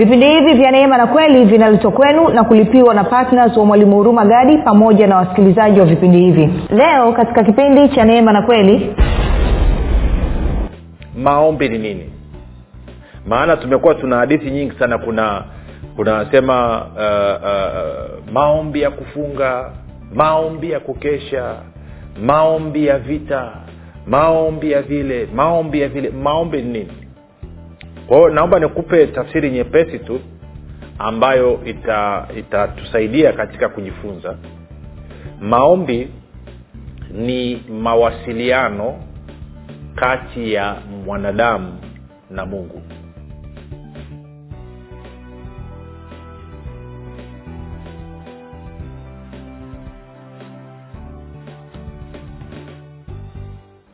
vipindi hivi vya neema na kweli vinaletwa kwenu na kulipiwa na ptns wa mwalimu huruma gadi pamoja na wasikilizaji wa vipindi hivi. Leo katika kipindi cha neema na kweli maombi ni nini? Maana tumekuwa tuna hadithi nyingi sana. Kuna kunasema uh, uh, maombi ya kufunga maombi ya kukesha maombi ya vita maombi ya vile maombi ya vile. Maombi ni nini kwa naomba nikupe tafsiri nyepesi tu ambayo itatusaidia ita katika kujifunza. Maombi ni mawasiliano kati ya mwanadamu na mungu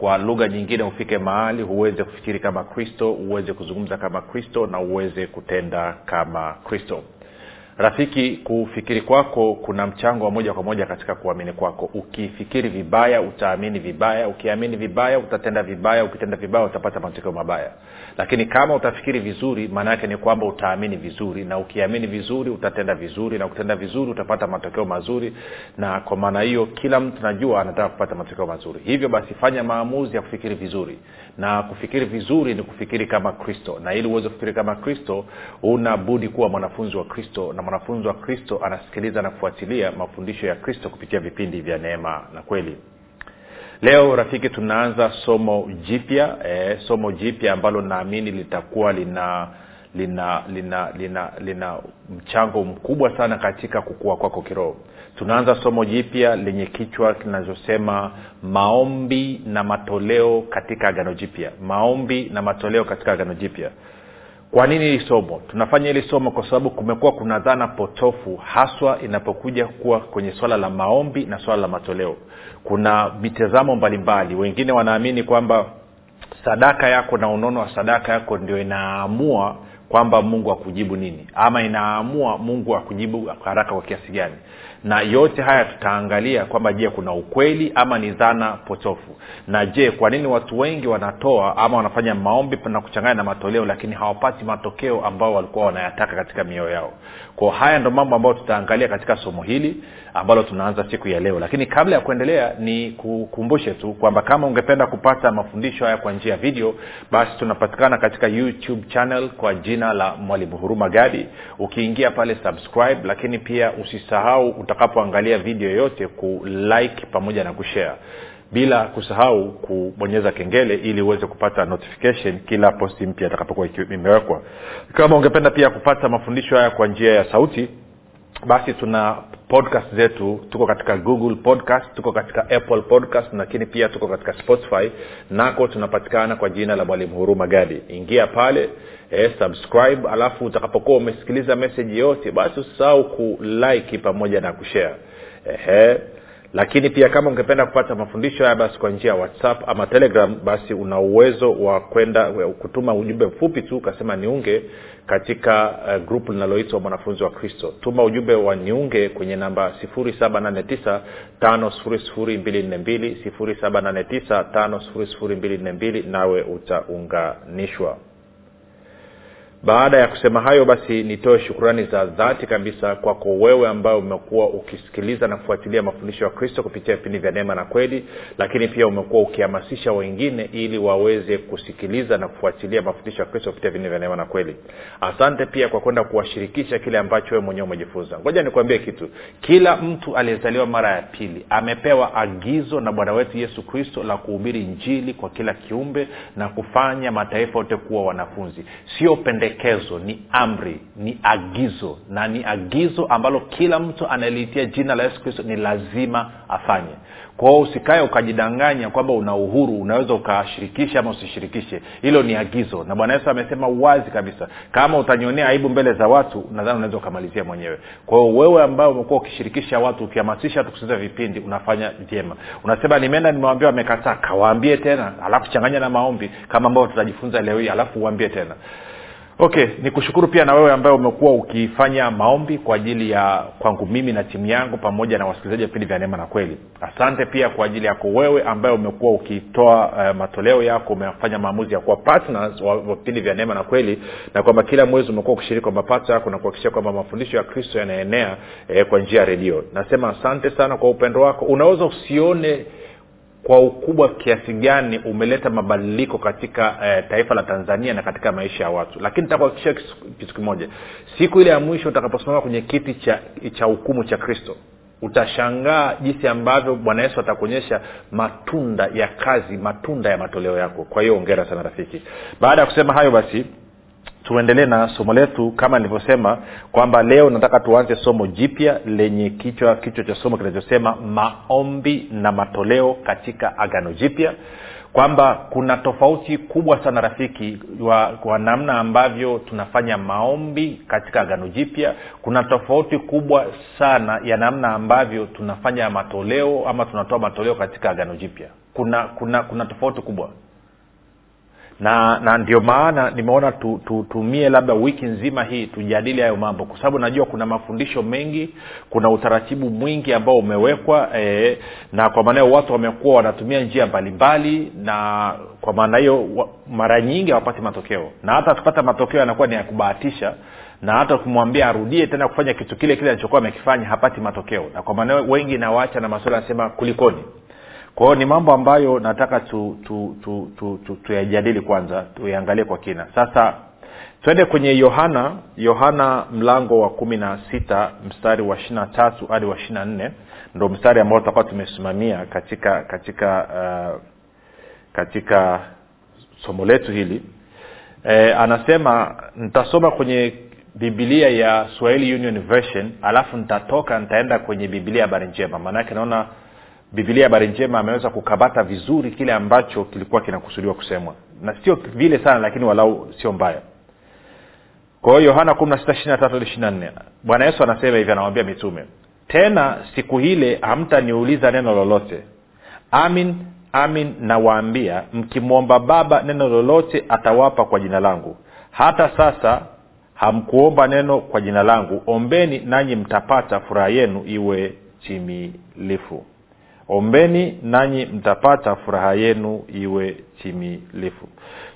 kwa lugha nyingine ufike mahali huweze kufikiri kama kristo uweze kuzungumza kama kristo na uweze kutenda kama kristo rafiki kufikiri kwako kuna mchango wa moja kwa moja katika kuamini kwako. Ukifikiri vibaya utaamini vibaya. Ukiamini vibaya utatenda vibaya. Ukitenda vibaya utapata matokeo mabaya. Lakini kama utafikiri vizuri maana yake ni kwamba utaamini vizuri. Na ukiamini vizuri utatenda vizuri. Na ukitenda vizuri utapata matokeo mazuri. Na kwa maana hiyo kila mtu najua anataka kupata matokeo mazuri. Hivyo basi fanya maamuzi ya kufikiri vizuri. Na kufikiri vizuri ni kufikiri kama kristo. Na ili uweze kufikiri kama kristo una budi kuwa mwanafunzi wa kristo na mwanafunzi wa kristo anasikiliza na kufuatilia mafundisho ya kristo kupitia vipindi vya neema na kweli. Leo rafiki tunaanza somo jipya e, somo jipya ambalo naamini litakuwa lina lina lina lina lina mchango mkubwa sana katika kukua kwako kiroho. Tunaanza somo jipya lenye kichwa kinachosema maombi na matoleo katika agano jipya. Maombi na matoleo katika agano jipya kwa nini hili somo? Tunafanya hili somo kwa sababu kumekuwa kuna dhana potofu haswa inapokuja kuwa kwenye swala la maombi na swala la matoleo. Kuna mitazamo mbalimbali. Wengine wanaamini kwamba sadaka yako na unono wa sadaka yako ndio inaamua kwamba mungu akujibu nini ama inaamua mungu akujibu haraka kwa kiasi gani. Na yote haya tutaangalia kwamba je kuna ukweli ama ni dhana potofu. Na je kwa nini watu wengi wanatoa ama wanafanya maombi na kuchanganya na matoleo lakini hawapati matokeo ambao walikuwa wanayataka katika mioyo yao? Kwa haya ndo mambo ambayo tutaangalia katika somo hili ambalo tunaanza siku ya leo. Lakini kabla ya kuendelea ni kukumbushe tu kwamba kama ungependa kupata mafundisho haya kwa njia ya video basi tunapatikana katika youtube channel kwa jina la mwalimu huruma gadi. Ukiingia pale subscribe lakini pia usisahau utakapoangalia video yote kulike pamoja na kushare. Bila kusahau kubonyeza kengele ili uweze kupata notification kila posti mpya itakapokuwa imewekwa. Kama ungependa pia kupata mafundisho haya kwa njia ya sauti basi tuna podcast zetu tuko katika google podcast tuko katika apple podcast lakini pia tuko katika spotify nako tunapatikana kwa jina la mwalimu huruma gadi. Ingia pale eh, subscribe alafu utakapokuwa umesikiliza meseji yote basi usisahau kuliki pamoja na kushare Ehe lakini pia kama ungependa kupata mafundisho haya basi kwa njia ya whatsapp ama telegram basi una uwezo wa kwenda kutuma ujumbe mfupi tu ukasema niunge katika uh, grupu linaloitwa mwanafunzi wa kristo. Tuma ujumbe wa niunge kwenye namba 789 5242 789 nawe utaunganishwa baada ya kusema hayo basi nitoe shukurani za dhati kabisa kwako wewe ambayo umekuwa ukisikiliza na kufuatilia mafundisho ya kristo kupitia vipindi vya neema na kweli lakini pia umekuwa ukihamasisha wengine ili waweze kusikiliza na kufuatilia mafundisho ya kristo kupitia vipindi vya neema na kweli. Asante pia kwa kwenda kuwashirikisha kile ambacho wewe mwenyewe umejifunza. Ngoja nikuambie kitu. Kila mtu aliyezaliwa mara ya pili amepewa agizo na bwana wetu yesu kristo la kuhubiri njili kwa kila kiumbe na kufanya mataifa yote kuwa wanafunzi. Sio pende pendekezo ni amri ni agizo na ni agizo ambalo kila mtu anayeliitia jina la yesu kristo ni lazima afanye. Kwao usikae ukajidanganya kwamba una uhuru unaweza ukashirikisha ama usishirikishe. Hilo ni agizo na bwana yesu amesema wazi kabisa kama utanionea aibu mbele za watu nadhani unaweza ukamalizia mwenyewe. Kwao wewe ambao umekuwa ukishirikisha watu ukihamasisha watu vipindi unafanya vyema. Unasema nimeenda nimewambia wamekataa. Kawaambie tena alafu changanya na maombi kama ambao tutajifunza leo hii alafu uambie tena okay ni kushukuru pia na wewe ambaye umekuwa ukifanya maombi kwa ajili ya kwangu mimi na timu yangu pamoja na wasikilizaji wa vipindi vya neema na kweli. Asante pia kwa ajili yako wewe ambaye umekuwa ukitoa uh, matoleo yako umefanya maamuzi ya kuwa partners wa vipindi vya neema na kweli na kwamba kila mwezi umekuwa ukishiriki kwa mapato yako na kuhakikisha kwamba mafundisho ya kristo yanaenea eh, kwa njia ya redio. Nasema asante sana kwa upendo wako. Unaweza usione kwa ukubwa kiasi gani umeleta mabadiliko katika e, taifa la tanzania na katika maisha ya watu. Lakini nitakuhakikisha kitu kimoja. Siku ile ya mwisho utakaposimama kwenye kiti cha cha hukumu cha kristo utashangaa jinsi ambavyo bwana yesu atakuonyesha matunda ya kazi matunda ya matoleo yako. Kwa hiyo ongera sana rafiki. Baada ya kusema hayo basi tuendelee na somo letu kama nilivyosema kwamba leo nataka tuanze somo jipya lenye kichwa kichwa cha somo kinachosema maombi na matoleo katika agano jipya. Kwamba kuna tofauti kubwa sana rafiki wa, kwa namna ambavyo tunafanya maombi katika agano jipya. Kuna tofauti kubwa sana ya namna ambavyo tunafanya matoleo ama tunatoa matoleo katika agano jipya. Kuna kuna kuna tofauti kubwa na na ndio maana nimeona tu, tutumie labda wiki nzima hii tujadili hayo mambo. Kwa sababu najua kuna mafundisho mengi kuna utaratibu mwingi ambao umewekwa e, na kwa maana hiyo watu wamekuwa wanatumia njia mbalimbali na kwa maana hiyo mara nyingi hawapati matokeo. Na hata akipata matokeo yanakuwa ni ya kubahatisha na hata ukimwambia arudie tena kufanya kitu kile kile alichokuwa amekifanya hapati matokeo. Na kwa maana wengi nawaacha na maswali anasema kulikoni kwa hiyo ni mambo ambayo nataka tuyajadili tu, tu, tu, tu, tu kwanza tuiangalie kwa kina. Sasa twende kwenye yohana yohana mlango wa kumi na sita mstari wa ishiri na tatu hadi wa ishiri na nne. Ndo mstari ambao tutakuwa tumesimamia katika katika uh, katika somo letu hili. E, anasema nitasoma kwenye bibilia ya swahili union version alafu nitatoka nitaenda kwenye bibilia habari njema. Maanake naona bibilia habari njema ameweza kukabata vizuri kile ambacho kilikuwa kinakusudiwa kusemwa. Na sio vile sana lakini walau sio mbaya. Kwa hiyo yohana bwana yesu anasema hivi anawambia mitume tena siku hile hamtaniuliza neno lolote. Amin amin nawaambia mkimwomba baba neno lolote atawapa kwa jina langu. Hata sasa hamkuomba neno kwa jina langu. Ombeni nanyi mtapata furaha yenu iwe timilifu ombeni nanyi mtapata furaha yenu iwe timilifu.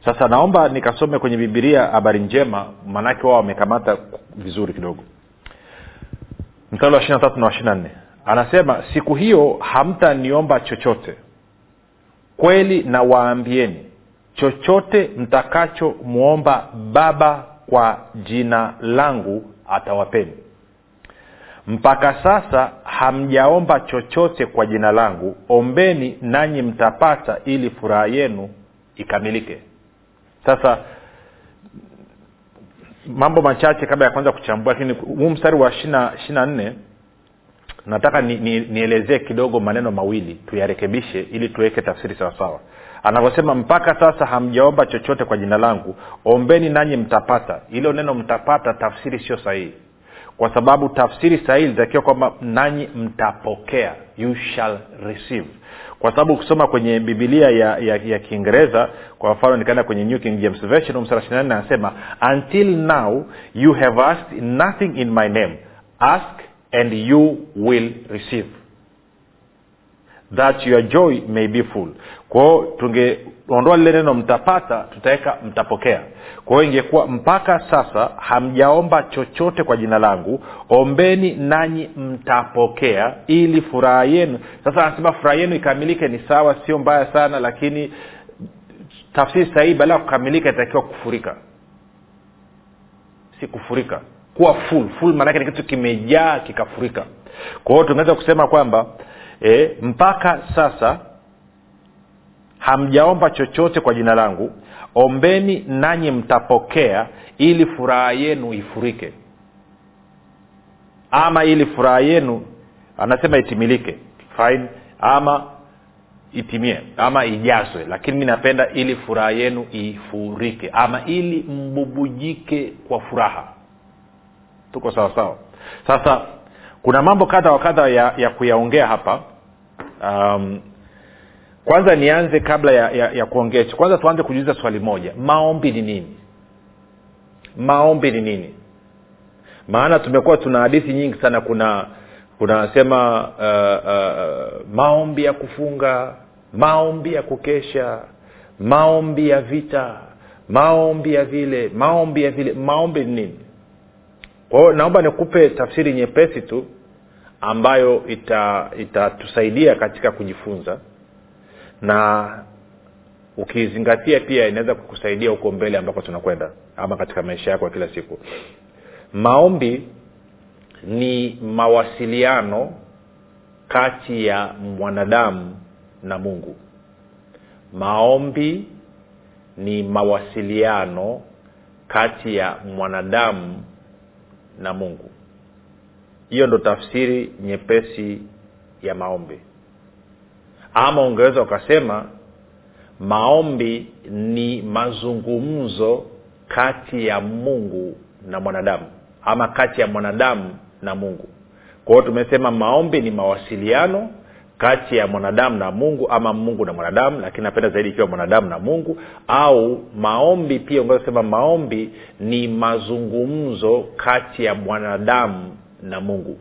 Sasa naomba nikasome kwenye bibilia habari njema maanake wao wamekamata vizuri kidogo. Mstari wa ishiri na tatu na wa ishiri na nne. Anasema siku hiyo hamtaniomba chochote. Kweli na waambieni chochote mtakachomwomba baba kwa jina langu atawapeni mpaka sasa hamjaomba chochote kwa jina langu. Ombeni nanyi mtapata ili furaha yenu ikamilike. Sasa mambo machache kabla ya kwanza kuchambua lakini huu mstari wa ishii na nne nataka nielezee ni, ni kidogo maneno mawili tuyarekebishe ili tuweke tafsiri sawasawa anavyosema mpaka sasa hamjaomba chochote kwa jina langu. Ombeni nanyi mtapata. Ilo neno mtapata tafsiri sio sahihi kwa sababu tafsiri sahihi litakiwa kwamba nanyi mtapokea you shall receive. Kwa sababu ukisoma kwenye bibilia ya, ya, ya kiingereza kwa mfano nikaenda kwenye new king james version msara anasema until now you have asked nothing in my name. Ask and you will receive. That your joy may be full. Kwao tungeondoa lile neno mtapata tutaweka mtapokea. Kwa hiyo ingekuwa mpaka sasa hamjaomba chochote kwa jina langu ombeni nanyi mtapokea ili furaha yenu. Sasa anasema furaha yenu ikamilike ni sawa sio mbaya sana lakini tafsiri sahihi baada ya kukamilika itakiwa kufurika. Si kufurika kuwa full. Full maanake ni kitu kimejaa kikafurika. Kwa hiyo tungeweza kusema kwamba e, mpaka sasa hamjaomba chochote kwa jina langu ombeni nanyi mtapokea ili furaha yenu ifurike. Ama ili furaha yenu anasema itimilike. Fine. Ama itimie ama ijazwe. Lakini mi napenda ili furaha yenu ifurike. Ama ili mbubujike kwa furaha. Tuko sawa sawa. Sasa kuna mambo kadha wa kadha ya, ya kuyaongea hapa. Um, kwanza nianze kabla ya, ya, ya kuongea. Kwanza tuanze kujiuliza swali moja. Maombi ni nini? Maombi ni nini? Maana tumekuwa tuna hadithi nyingi sana. Kuna kunasema uh, uh, maombi ya kufunga maombi ya kukesha maombi ya vita maombi ya vile maombi ya vile. Maombi ni nini? Kwa naomba nikupe tafsiri nyepesi tu ambayo itatusaidia ita katika kujifunza na ukizingatia pia inaweza kukusaidia huko mbele ambako tunakwenda ama katika maisha yako ya kila siku. Maombi ni mawasiliano kati ya mwanadamu na mungu. Maombi ni mawasiliano kati ya mwanadamu na mungu. Hiyo ndo tafsiri nyepesi ya maombi ama ungeweza ukasema maombi ni mazungumzo kati ya mungu na mwanadamu ama kati ya mwanadamu na mungu. Kwa hiyo tumesema maombi ni mawasiliano kati ya mwanadamu na mungu ama mungu na mwanadamu lakini napenda zaidi ikiwa mwanadamu na mungu au maombi pia ungesema maombi ni mazungumzo kati ya mwanadamu na mungu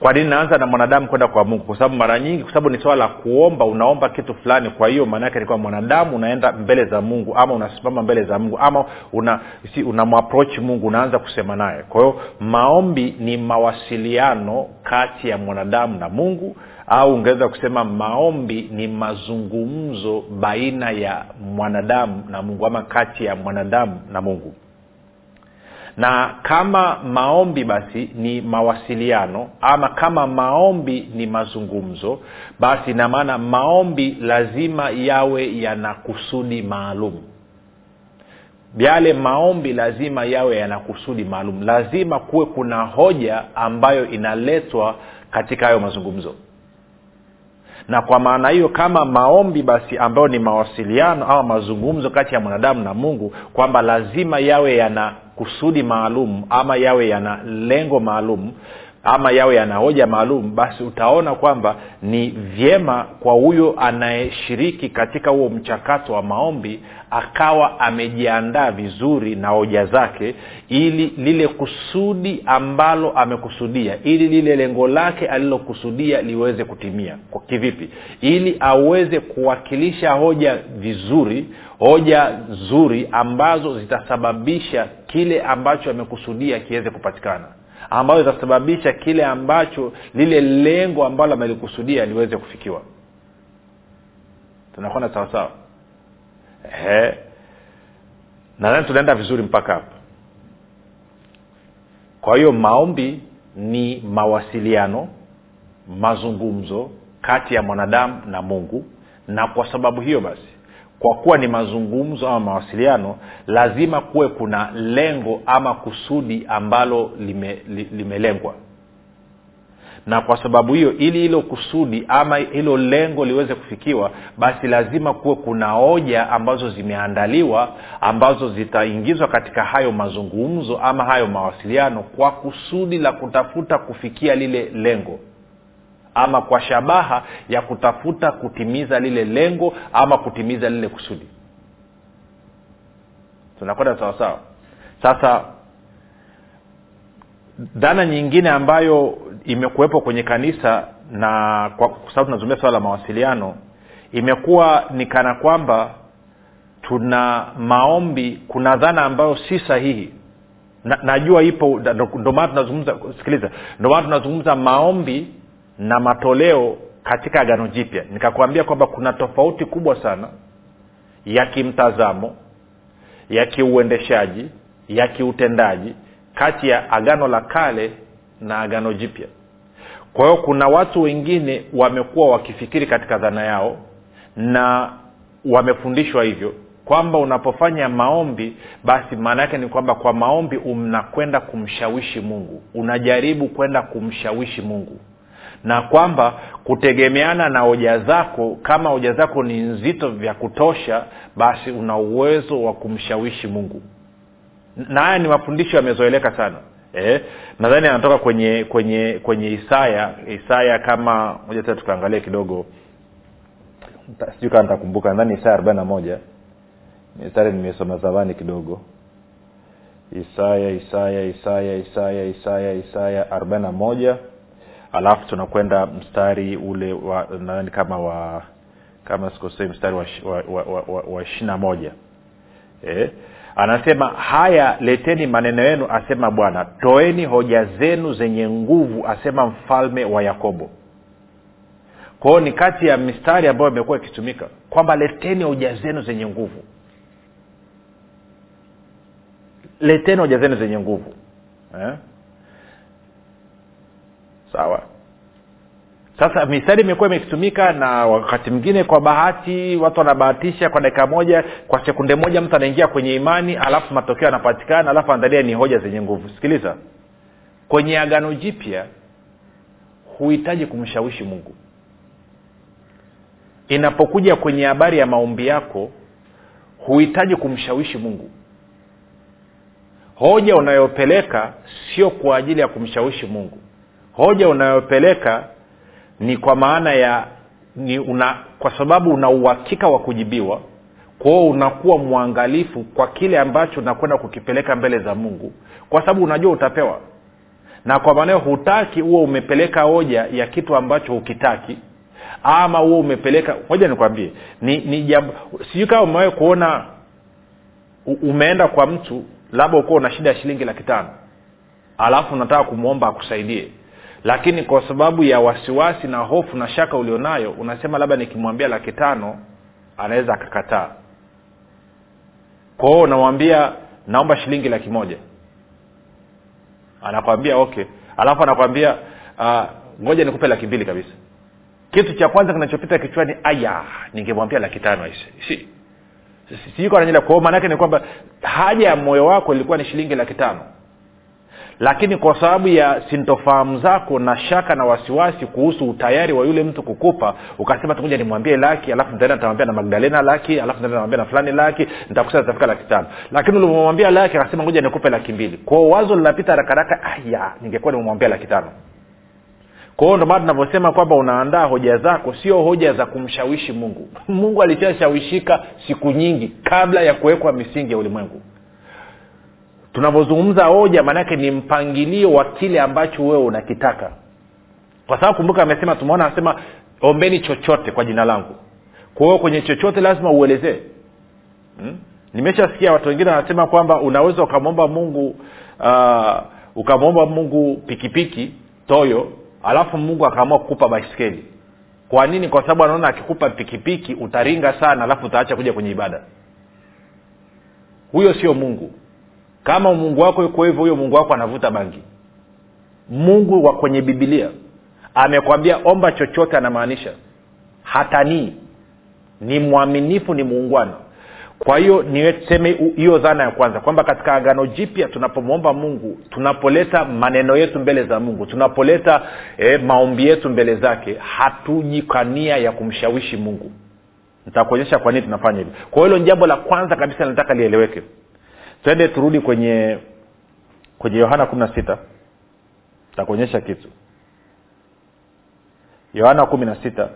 kwa nini naanza na mwanadamu kwenda kwa mungu? Kwa sababu mara nyingi kwa sababu ni swala la kuomba unaomba kitu fulani kwa hiyo maanaake ni kwa mwanadamu unaenda mbele za mungu ama unasimama mbele za mungu ama una si, unamwaprochi mungu unaanza kusema naye. Kwa hiyo maombi ni mawasiliano kati ya mwanadamu na mungu au ungeweza kusema maombi ni mazungumzo baina ya mwanadamu na mungu ama kati ya mwanadamu na mungu na kama maombi basi ni mawasiliano ama kama maombi ni mazungumzo basi ina maana maombi lazima yawe yana kusudi maalum. Yale maombi lazima yawe yana kusudi maalum. Lazima kuwe kuna hoja ambayo inaletwa katika hayo mazungumzo na kwa maana hiyo kama maombi basi ambayo ni mawasiliano au mazungumzo kati ya mwanadamu na mungu kwamba lazima yawe yana kusudi maalum ama yawe yana lengo maalum ama yawe yana hoja maalum basi utaona kwamba ni vyema kwa huyo anayeshiriki katika huo mchakato wa maombi akawa amejiandaa vizuri na hoja zake ili lile kusudi ambalo amekusudia ili lile lengo lake alilokusudia liweze kutimia. Kwa kivipi? Ili aweze kuwakilisha hoja vizuri hoja nzuri ambazo zitasababisha kile ambacho amekusudia kiweze kupatikana ambayo itasababisha kile ambacho lile lengo ambalo amelikusudia liweze kufikiwa. Tunakwenda sawasawa nadhani tunaenda vizuri mpaka hapa. Kwa hiyo maombi ni mawasiliano mazungumzo kati ya mwanadamu na mungu na kwa sababu hiyo basi kwa kuwa ni mazungumzo ama mawasiliano lazima kuwe kuna lengo ama kusudi ambalo lime, li, limelengwa. Na kwa sababu hiyo ili hilo kusudi ama hilo lengo liweze kufikiwa basi lazima kuwe kuna hoja ambazo zimeandaliwa ambazo zitaingizwa katika hayo mazungumzo ama hayo mawasiliano kwa kusudi la kutafuta kufikia lile lengo ama kwa shabaha ya kutafuta kutimiza lile lengo ama kutimiza lile kusudi. Tunakwenda sawasawa sasa dhana nyingine ambayo imekuwepo kwenye kanisa na kwa sababu tunazungumzia swala la mawasiliano imekuwa ni kana kwamba tuna maombi kuna dhana ambayo si sahihi. Na, najua ipo ndo maana tunazungumza sikiliza ndo tunazungumza maombi na matoleo katika agano jipya. Nikakwambia kwamba kuna tofauti kubwa sana ya kimtazamo ya kiuendeshaji ya kiutendaji kati ya agano la kale na agano jipya. Kwa hiyo kuna watu wengine wamekuwa wakifikiri katika dhana yao na wamefundishwa hivyo kwamba unapofanya maombi basi maana yake ni kwamba kwa maombi unakwenda kumshawishi mungu. Unajaribu kwenda kumshawishi mungu na kwamba kutegemeana na hoja zako kama hoja zako ni nzito vya kutosha basi una uwezo wa kumshawishi mungu. Na haya ni mafundisho yamezoeleka sana eh, nadhani anatoka kwenye kwenye kwenye isaya isaya kama moja tena tukaangalia kidogo. Sijui kama nitakumbuka nadhani isaya arobaini na moja. Mistari nimesoma zamani kidogo. Isaya isaya isaya isaya isaya isaya arobaini na moja alafu tunakwenda mstari ule wa nadhani kama wa kama sikosei mstari wa, wa, wa, wa, wa, wa ishirina moja. Eh? anasema haya leteni maneno yenu asema bwana. Toeni hoja zenu zenye nguvu asema mfalme wa yakobo. Kwao ni kati ya mistari ambayo imekuwa ikitumika kwamba leteni hoja zenu zenye nguvu. Leteni hoja zenu zenye nguvu. Eh? Sawa. Sasa mistari imekuwa imekitumika na wakati mwingine kwa bahati watu wanabahatisha kwa dakika moja kwa sekunde moja mtu anaingia kwenye imani alafu matokeo yanapatikana alafu andalia ni hoja zenye nguvu. Sikiliza. Kwenye agano jipya huhitaji kumshawishi mungu. Inapokuja kwenye habari ya maombi yako huhitaji kumshawishi mungu. Hoja unayopeleka sio kwa ajili ya kumshawishi mungu hoja unayopeleka ni kwa maana ya ni una kwa sababu una uhakika wa kujibiwa kwao unakuwa mwangalifu kwa kile ambacho unakwenda kukipeleka mbele za mungu kwa sababu unajua utapewa. Na kwa maanao hutaki huo umepeleka hoja ya kitu ambacho hukitaki ama huo umepeleka hoja nikwambie ni, ni jambo sijui kama umewai kuona umeenda kwa mtu labda ukuwa una shida ya shilingi laki tano alafu unataka kumwomba akusaidie lakini kwa sababu ya wasiwasi na hofu na shaka ulionayo unasema labda nikimwambia laki tano anaweza akakataa. Kwao unamwambia naomba shilingi laki moja. Anakwambia okay. Alafu anakwambia ngoja uh, nikupe laki mbili kabisa. Kitu cha kwanza kinachopita kichwani aya ningemwambia laki tano si. Sijukananyela kwao maanaake ni kwamba haja ya moyo wako ilikuwa ni shilingi laki tano lakini kwa sababu ya sintofahamu zako na shaka na wasiwasi kuhusu utayari wa yule mtu kukupa ukasema tukuja nimwambie laki alafu nitaenda nitamwambia na magdalena laki alafu nitaenda namwambia na fulani laki nitakusa tafika laki tano. Lakini ulimwambia laki akasema ngoja nikupe laki mbili. Kwao wazo linapita harakaraka aya ningekuwa nimemwambia laki tano. Kwao ndo tunavyosema kwamba unaandaa hoja zako sio hoja za kumshawishi mungu. Mungu alishashawishika siku nyingi kabla ya kuwekwa misingi ya ulimwengu tunavyozungumza hoja maanake ni mpangilio wa kile ambacho wewe unakitaka. Kwa sababu kumbuka amesema tumeona anasema ombeni chochote kwa jina langu. Kwa hiyo kwenye chochote lazima uelezee. Hmm? nimeshasikia watu wengine wanasema kwamba unaweza ukamwomba mungu uh, ukamwomba mungu pikipiki toyo alafu mungu akaamua kukupa baiskeli kwa nini? Kwa sababu anaona akikupa pikipiki utaringa sana alafu utaacha kuja kwenye ibada. Huyo sio mungu kama mungu wako yuko hivyo huyo mungu wako anavuta bangi. Mungu wa kwenye bibilia amekwambia omba chochote anamaanisha hatanii ni mwaminifu ni muungwana. Kwa hiyo niseme hiyo dhana ya kwanza kwamba katika agano jipya tunapomwomba mungu tunapoleta maneno yetu mbele za mungu tunapoleta eh, maombi yetu mbele zake hatuji kwa nia ya kumshawishi mungu. Nitakuonyesha kwa nini tunafanya hivi kwa hilo ni jambo la kwanza kabisa nataka lieleweke twende turudi kwenye kwenye yohana kumi na sita. Takuonyesha kitu. Yohana kumi na sita.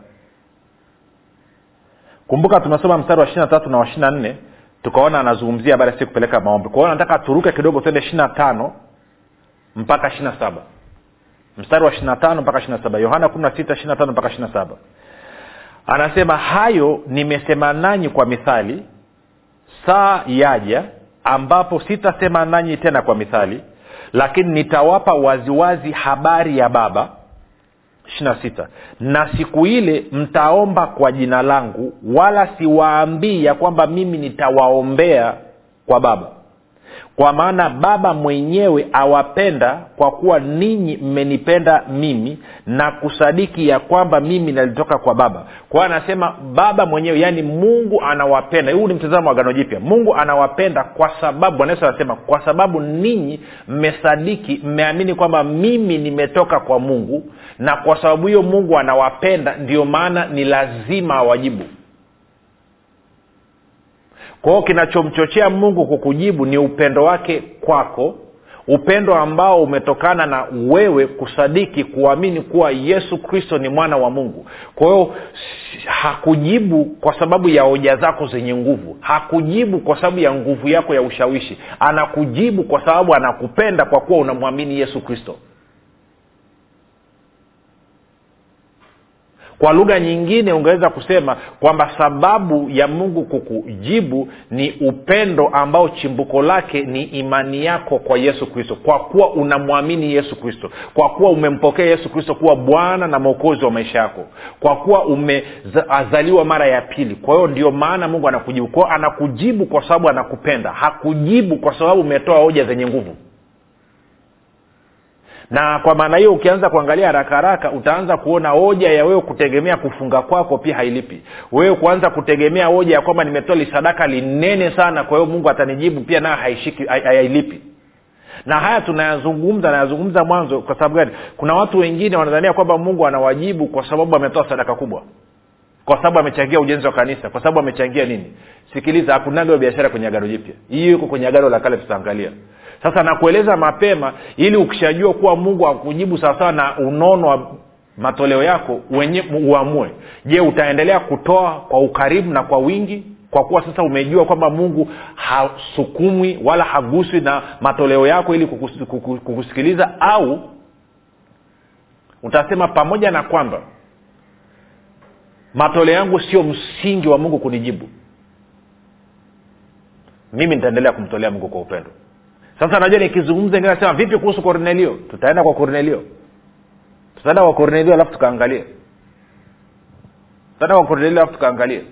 Kumbuka tumesoma mstari wa ishiri tatu na wa ishiri na nne tukaona anazungumzia habari si kupeleka maombi. Kwa hiyo nataka turuke kidogo twende ishiri na tano mpaka ishiri na saba. Mstari wa ishiri na tano mpaka ishiri na saba. Yohana kumi na sita ishiri na tano mpaka ishiri na saba. Anasema hayo nimesema nanyi kwa mithali saa yaja ambapo sitasema nanyi tena kwa mithali lakini nitawapa waziwazi habari ya baba. Sita. Na siku ile mtaomba kwa jina langu wala siwaambii ya kwamba mimi nitawaombea kwa baba kwa maana baba mwenyewe awapenda kwa kuwa ninyi mmenipenda mimi na kusadiki ya kwamba mimi nalitoka kwa baba. Kwa anasema baba mwenyewe yaani mungu anawapenda. Huu ni mtazamo wa gano jipya. Mungu anawapenda kwa sababu bwana anasema kwa sababu ninyi mmesadiki mmeamini kwamba mimi nimetoka kwa mungu na kwa sababu hiyo mungu anawapenda ndio maana ni lazima awajibu kwa hiyo kinachomchochea mungu kukujibu ni upendo wake kwako upendo ambao umetokana na wewe kusadiki kuamini kuwa yesu kristo ni mwana wa mungu. Kwa hiyo hakujibu kwa sababu ya hoja zako zenye nguvu hakujibu kwa sababu ya nguvu yako ya ushawishi anakujibu kwa sababu anakupenda kwa kuwa unamwamini yesu kristo kwa lugha nyingine ungeweza kusema kwamba sababu ya mungu kukujibu ni upendo ambao chimbuko lake ni imani yako kwa yesu kristo. Kwa kuwa unamwamini yesu kristo kwa kuwa umempokea yesu kristo kuwa bwana na mwokozi wa maisha yako kwa kuwa umezaliwa mara ya pili. Kwa hiyo ndio maana mungu anakujibu. Kwao anakujibu kwa sababu anakupenda. Hakujibu kwa sababu umetoa hoja zenye nguvu na kwa maana hiyo ukianza kuangalia haraka haraka utaanza kuona hoja ya wewe kutegemea kufunga kwako pia hailipi. Wewe kuanza kutegemea hoja ya kwamba nimetoa lisadaka linene sana kwa hiyo mungu atanijibu pia nayo haishiki hailipi. Na haya tunayazungumza nayazungumza mwanzo kwa sababu gani? Kuna watu wengine wanadhania kwamba mungu anawajibu kwa sababu ametoa sadaka kubwa. Kwa sababu amechangia ujenzi wa kanisa kwa sababu amechangia nini? Sikiliza hakunaga biashara kwenye agano jipya. Hiyo iko kwenye agano la kale tutaangalia sasa nakueleza mapema ili ukishajua kuwa mungu akujibu sawasawa na unono wa matoleo yako wenye uamue. Je utaendelea kutoa kwa ukaribu na kwa wingi? Kwa kuwa sasa umejua kwamba mungu hasukumwi wala haguswi na matoleo yako ili kukus, kukus, kukusikiliza au utasema pamoja na kwamba matoleo yangu sio msingi wa mungu kunijibu. Mimi nitaendelea kumtolea mungu kwa upendo sasa najua nikizungumza ingine nasema vipi kuhusu kornelio tutaenda kwa kornelio tutaenda kwa kornelio alafu tukaangalie. Tutaenda kwa kornelio alafu tukaangalie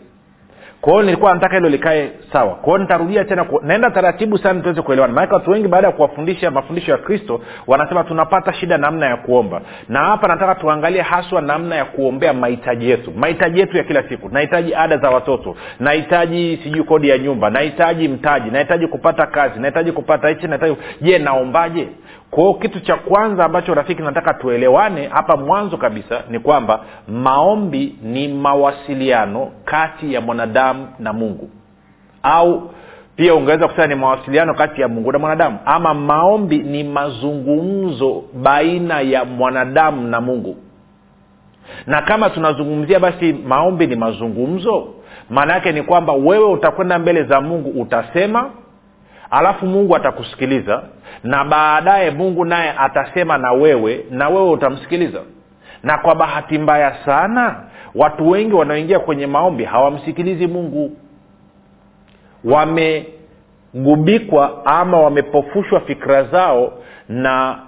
kwa hiyo nilikuwa nataka hilo likae sawa. Kwa nitarudia tena ku... naenda taratibu sana tuweze kuelewana. Maanake watu wengi baada ya kuwafundisha mafundisho ya kristo wanasema tunapata shida namna ya kuomba. Na hapa nataka tuangalie haswa namna ya kuombea mahitaji yetu. Mahitaji yetu ya kila siku. Nahitaji ada za watoto. Nahitaji sijui kodi ya nyumba. Nahitaji mtaji. Nahitaji kupata kazi. Nahitaji kupata hichi nahitaji je naombaje kwao kitu cha kwanza ambacho rafiki nataka tuelewane hapa mwanzo kabisa ni kwamba maombi ni mawasiliano kati ya mwanadamu na mungu. Au pia ungeweza kusema ni mawasiliano kati ya mungu na mwanadamu. Ama maombi ni mazungumzo baina ya mwanadamu na mungu. Na kama tunazungumzia basi maombi ni mazungumzo maana yake ni kwamba wewe utakwenda mbele za mungu utasema alafu mungu atakusikiliza na baadaye mungu naye atasema na wewe na wewe utamsikiliza. Na kwa bahati mbaya sana watu wengi wanaoingia kwenye maombi hawamsikilizi mungu. Wamegubikwa ama wamepofushwa fikira zao na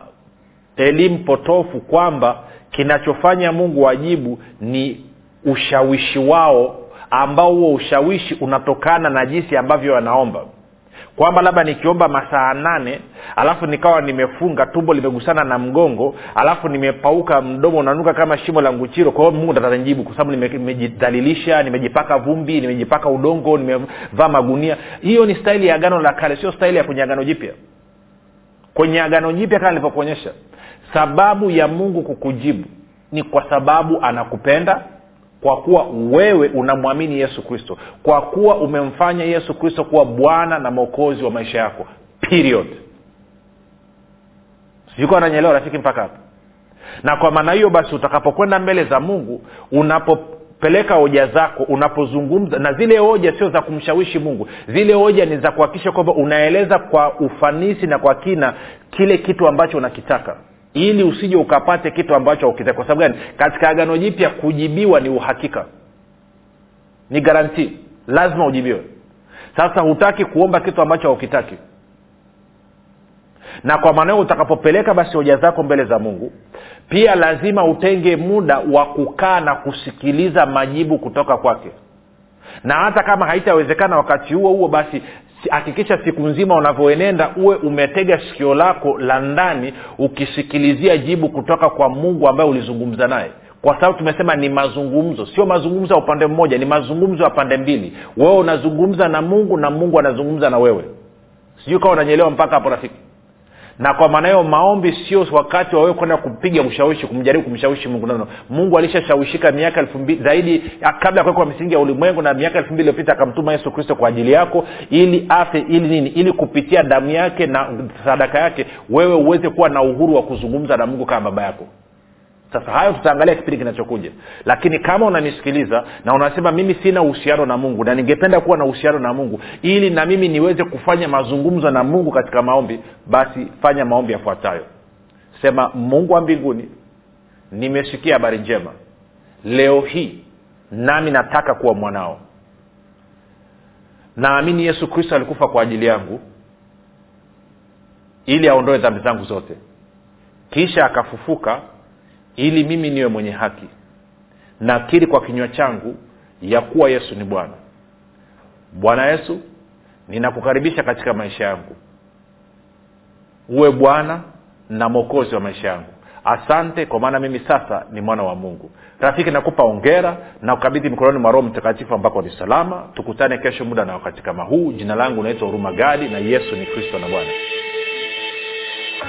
elimu potofu kwamba kinachofanya mungu wajibu ni ushawishi wao ambao huo ushawishi unatokana na jinsi ambavyo wanaomba kwamba labda nikiomba masaa nane alafu nikawa nimefunga tumbo limegusana na mgongo alafu nimepauka mdomo unanuka kama shimo la nguchiro kwa hiyo mungu tatanijibu kwa sababu nimejidhalilisha nimejipaka vumbi nimejipaka udongo nimevaa magunia. Hiyo ni staili ya agano la kale sio staili ya kwenye agano jipya. Kwenye agano jipya kama nilivyokuonyesha sababu ya mungu kukujibu ni kwa sababu anakupenda kwa kuwa wewe unamwamini yesu kristo. Kwa kuwa umemfanya yesu kristo kuwa bwana na mwokozi wa maisha yako. Period. Sijukuwa ananyeelewa rafiki mpaka hapo? Na kwa maana hiyo basi utakapokwenda mbele za mungu unapopeleka hoja zako unapozungumza na zile hoja sio za kumshawishi mungu. Zile hoja ni za kuhakikisha kwamba unaeleza kwa ufanisi na kwa kina kile kitu ambacho unakitaka ili usije ukapate kitu ambacho haukitaki. Kwa sababu gani? Katika agano jipya kujibiwa ni uhakika. Ni garanti lazima ujibiwe. Sasa hutaki kuomba kitu ambacho haukitaki. Na kwa maana hiyo utakapopeleka basi hoja zako mbele za mungu pia lazima utenge muda wa kukaa na kusikiliza majibu kutoka kwake. Na hata kama haitawezekana wakati huo huo basi hakikisha siku nzima unavyoenenda uwe umetega sikio lako la ndani ukisikilizia jibu kutoka kwa mungu ambaye ulizungumza naye. Kwa sababu tumesema ni mazungumzo sio mazungumzo ya upande mmoja ni mazungumzo ya pande mbili. Wewe unazungumza na mungu na mungu anazungumza na wewe. Sijui kawa unanyelewa mpaka hapo rafiki na kwa maana hiyo maombi sio wakati wawewe kwenda kupiga ushawishi kumjaribu kumshawishi mungu. No, no. mungu alishashawishika miaka elfu mbili zaidi kabla ya kuwekwa misingi ya ulimwengu na miaka elfu mbili iliyopita akamtuma yesu kristo kwa ajili yako ili afe ili nini? Ili kupitia damu yake na sadaka yake wewe uweze kuwa na uhuru wa kuzungumza na mungu kama baba yako sasa hayo tutaangalia kipindi kinachokuja. Lakini kama unanisikiliza na unasema mimi sina uhusiano na mungu na ningependa kuwa na uhusiano na mungu ili na mimi niweze kufanya mazungumzo na mungu katika maombi basi fanya maombi yafuatayo. Sema mungu wa mbinguni nimesikia habari njema. Leo hii nami nataka kuwa mwanao. Naamini yesu kristo alikufa kwa ajili yangu ili aondoe dhambi zangu zote. Kisha akafufuka ili mimi niwe mwenye haki. Nakiri kwa kinywa changu ya kuwa yesu ni bwana. Bwana yesu ninakukaribisha katika maisha yangu. Uwe bwana na mwokozi wa maisha yangu. Asante kwa maana mimi sasa ni mwana wa mungu. Rafiki nakupa ongera na ukabidhi mikononi mwa roho mtakatifu ambako ni salama. Tukutane kesho muda na wakati kama huu. Jina langu naitwa huruma gadi na yesu ni kristo na bwana